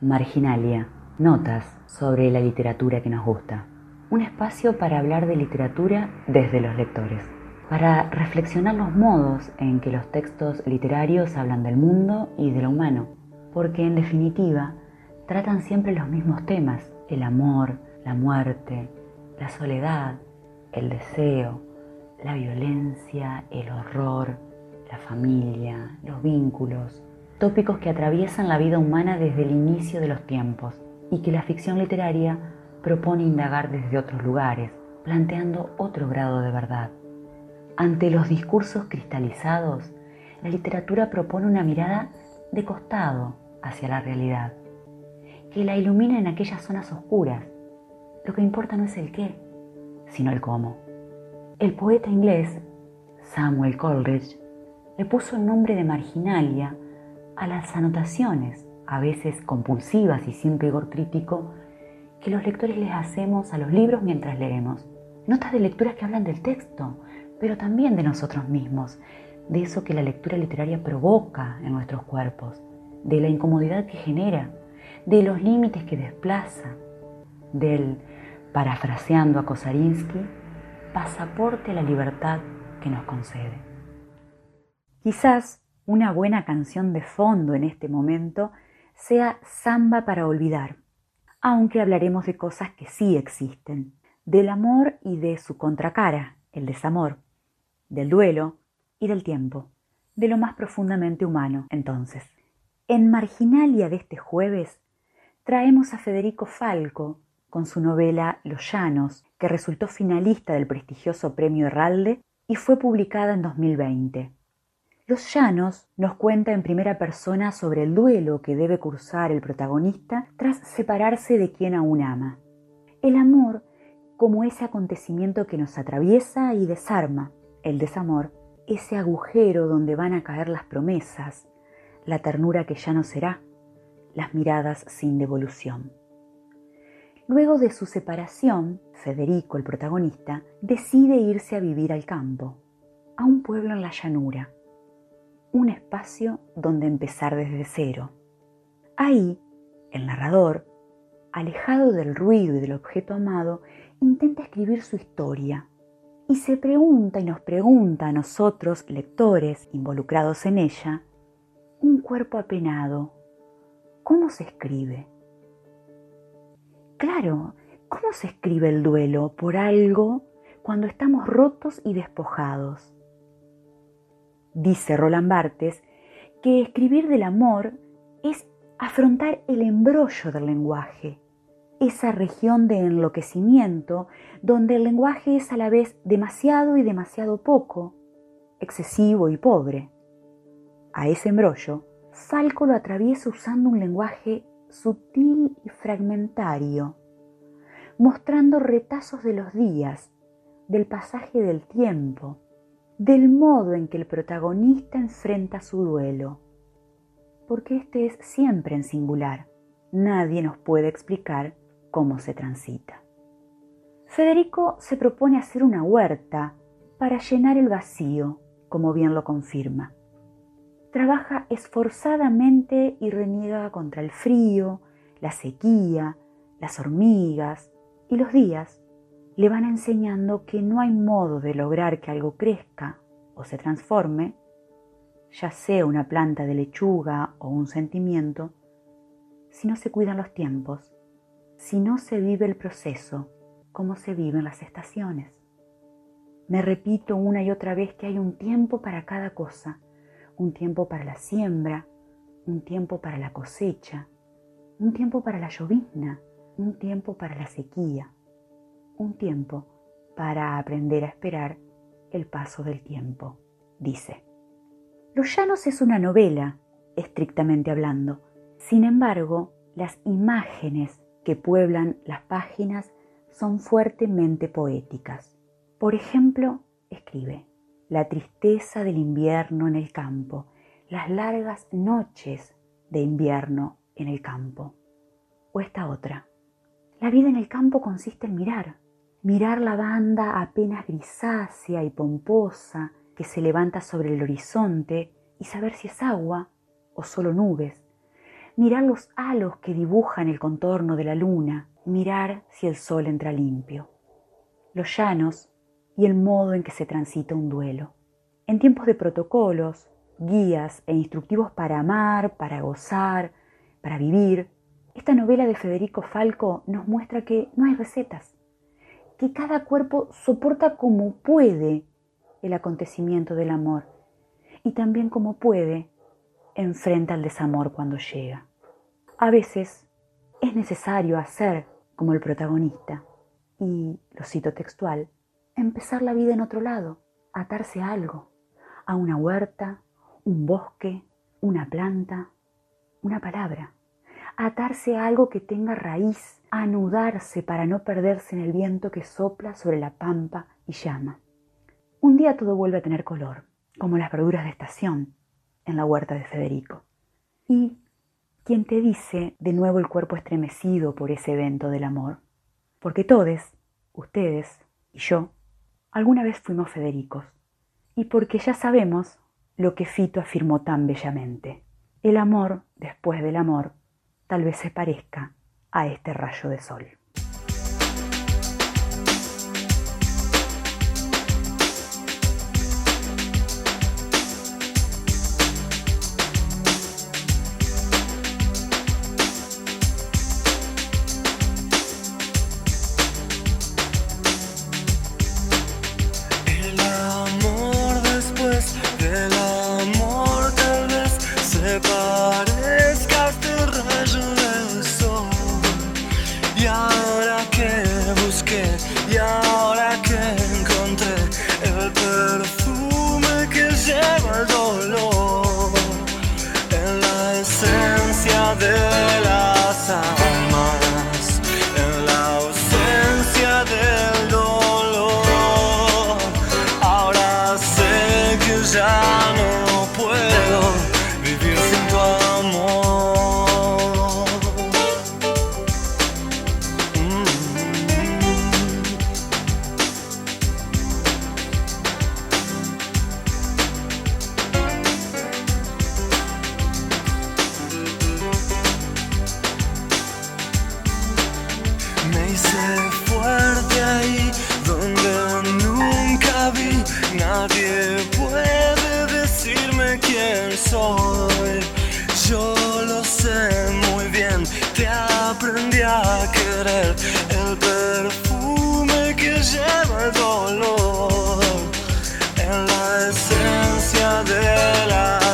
Marginalia, notas sobre la literatura que nos gusta. Un espacio para hablar de literatura desde los lectores, para reflexionar los modos en que los textos literarios hablan del mundo y de lo humano, porque en definitiva tratan siempre los mismos temas, el amor, la muerte, la soledad, el deseo, la violencia, el horror, la familia, los vínculos, tópicos que atraviesan la vida humana desde el inicio de los tiempos y que la ficción literaria propone indagar desde otros lugares, planteando otro grado de verdad. Ante los discursos cristalizados, la literatura propone una mirada de costado hacia la realidad, que la ilumina en aquellas zonas oscuras. Lo que importa no es el qué, sino el cómo. El poeta inglés Samuel Coleridge le puso el nombre de marginalia a las anotaciones, a veces compulsivas y sin rigor crítico, que los lectores les hacemos a los libros mientras leemos. Notas de lectura que hablan del texto, pero también de nosotros mismos, de eso que la lectura literaria provoca en nuestros cuerpos, de la incomodidad que genera, de los límites que desplaza, del, parafraseando a Kosarinsky, pasaporte a la libertad que nos concede. Quizás una buena canción de fondo en este momento sea Samba para olvidar, aunque hablaremos de cosas que sí existen, del amor y de su contracara, el desamor, del duelo y del tiempo, de lo más profundamente humano entonces. En Marginalia de este jueves traemos a Federico Falco con su novela Los Llanos, que resultó finalista del prestigioso Premio Herralde y fue publicada en 2020. Los Llanos nos cuenta en primera persona sobre el duelo que debe cursar el protagonista tras separarse de quien aún ama. El amor como ese acontecimiento que nos atraviesa y desarma. El desamor, ese agujero donde van a caer las promesas, la ternura que ya no será, las miradas sin devolución. Luego de su separación, Federico, el protagonista, decide irse a vivir al campo, a un pueblo en la llanura un espacio donde empezar desde cero. Ahí, el narrador, alejado del ruido y del objeto amado, intenta escribir su historia y se pregunta y nos pregunta a nosotros, lectores involucrados en ella, un cuerpo apenado, ¿cómo se escribe? Claro, ¿cómo se escribe el duelo por algo cuando estamos rotos y despojados? Dice Roland Barthes que escribir del amor es afrontar el embrollo del lenguaje, esa región de enloquecimiento donde el lenguaje es a la vez demasiado y demasiado poco, excesivo y pobre. A ese embrollo, Falco lo atraviesa usando un lenguaje sutil y fragmentario, mostrando retazos de los días, del pasaje del tiempo, del modo en que el protagonista enfrenta su duelo, porque este es siempre en singular. Nadie nos puede explicar cómo se transita. Federico se propone hacer una huerta para llenar el vacío, como bien lo confirma. Trabaja esforzadamente y reniega contra el frío, la sequía, las hormigas y los días le van enseñando que no hay modo de lograr que algo crezca o se transforme, ya sea una planta de lechuga o un sentimiento, si no se cuidan los tiempos, si no se vive el proceso como se viven las estaciones. Me repito una y otra vez que hay un tiempo para cada cosa, un tiempo para la siembra, un tiempo para la cosecha, un tiempo para la llovizna, un tiempo para la sequía un tiempo para aprender a esperar el paso del tiempo, dice. Los Llanos es una novela, estrictamente hablando. Sin embargo, las imágenes que pueblan las páginas son fuertemente poéticas. Por ejemplo, escribe, la tristeza del invierno en el campo, las largas noches de invierno en el campo. O esta otra, la vida en el campo consiste en mirar, mirar la banda apenas grisácea y pomposa que se levanta sobre el horizonte y saber si es agua o solo nubes, mirar los halos que dibujan el contorno de la luna, mirar si el sol entra limpio, los llanos y el modo en que se transita un duelo. En tiempos de protocolos, guías e instructivos para amar, para gozar, para vivir, esta novela de Federico Falco nos muestra que no hay recetas, que cada cuerpo soporta como puede el acontecimiento del amor y también como puede enfrenta el desamor cuando llega. A veces es necesario hacer como el protagonista y, lo cito textual, empezar la vida en otro lado, atarse a algo, a una huerta, un bosque, una planta, una palabra, atarse a algo que tenga raíz, anudarse para no perderse en el viento que sopla sobre la pampa y llama. Un día todo vuelve a tener color, como las verduras de estación en la huerta de Federico. Y quien te dice de nuevo el cuerpo estremecido por ese evento del amor, porque todos, ustedes y yo, alguna vez fuimos Federicos, y porque ya sabemos lo que Fito afirmó tan bellamente. El amor, después del amor, tal vez se parezca a este rayo de sol. puede decirme quién soy. Yo lo sé muy bien, te aprendí a querer el perfume que lleva el dolor en la esencia de la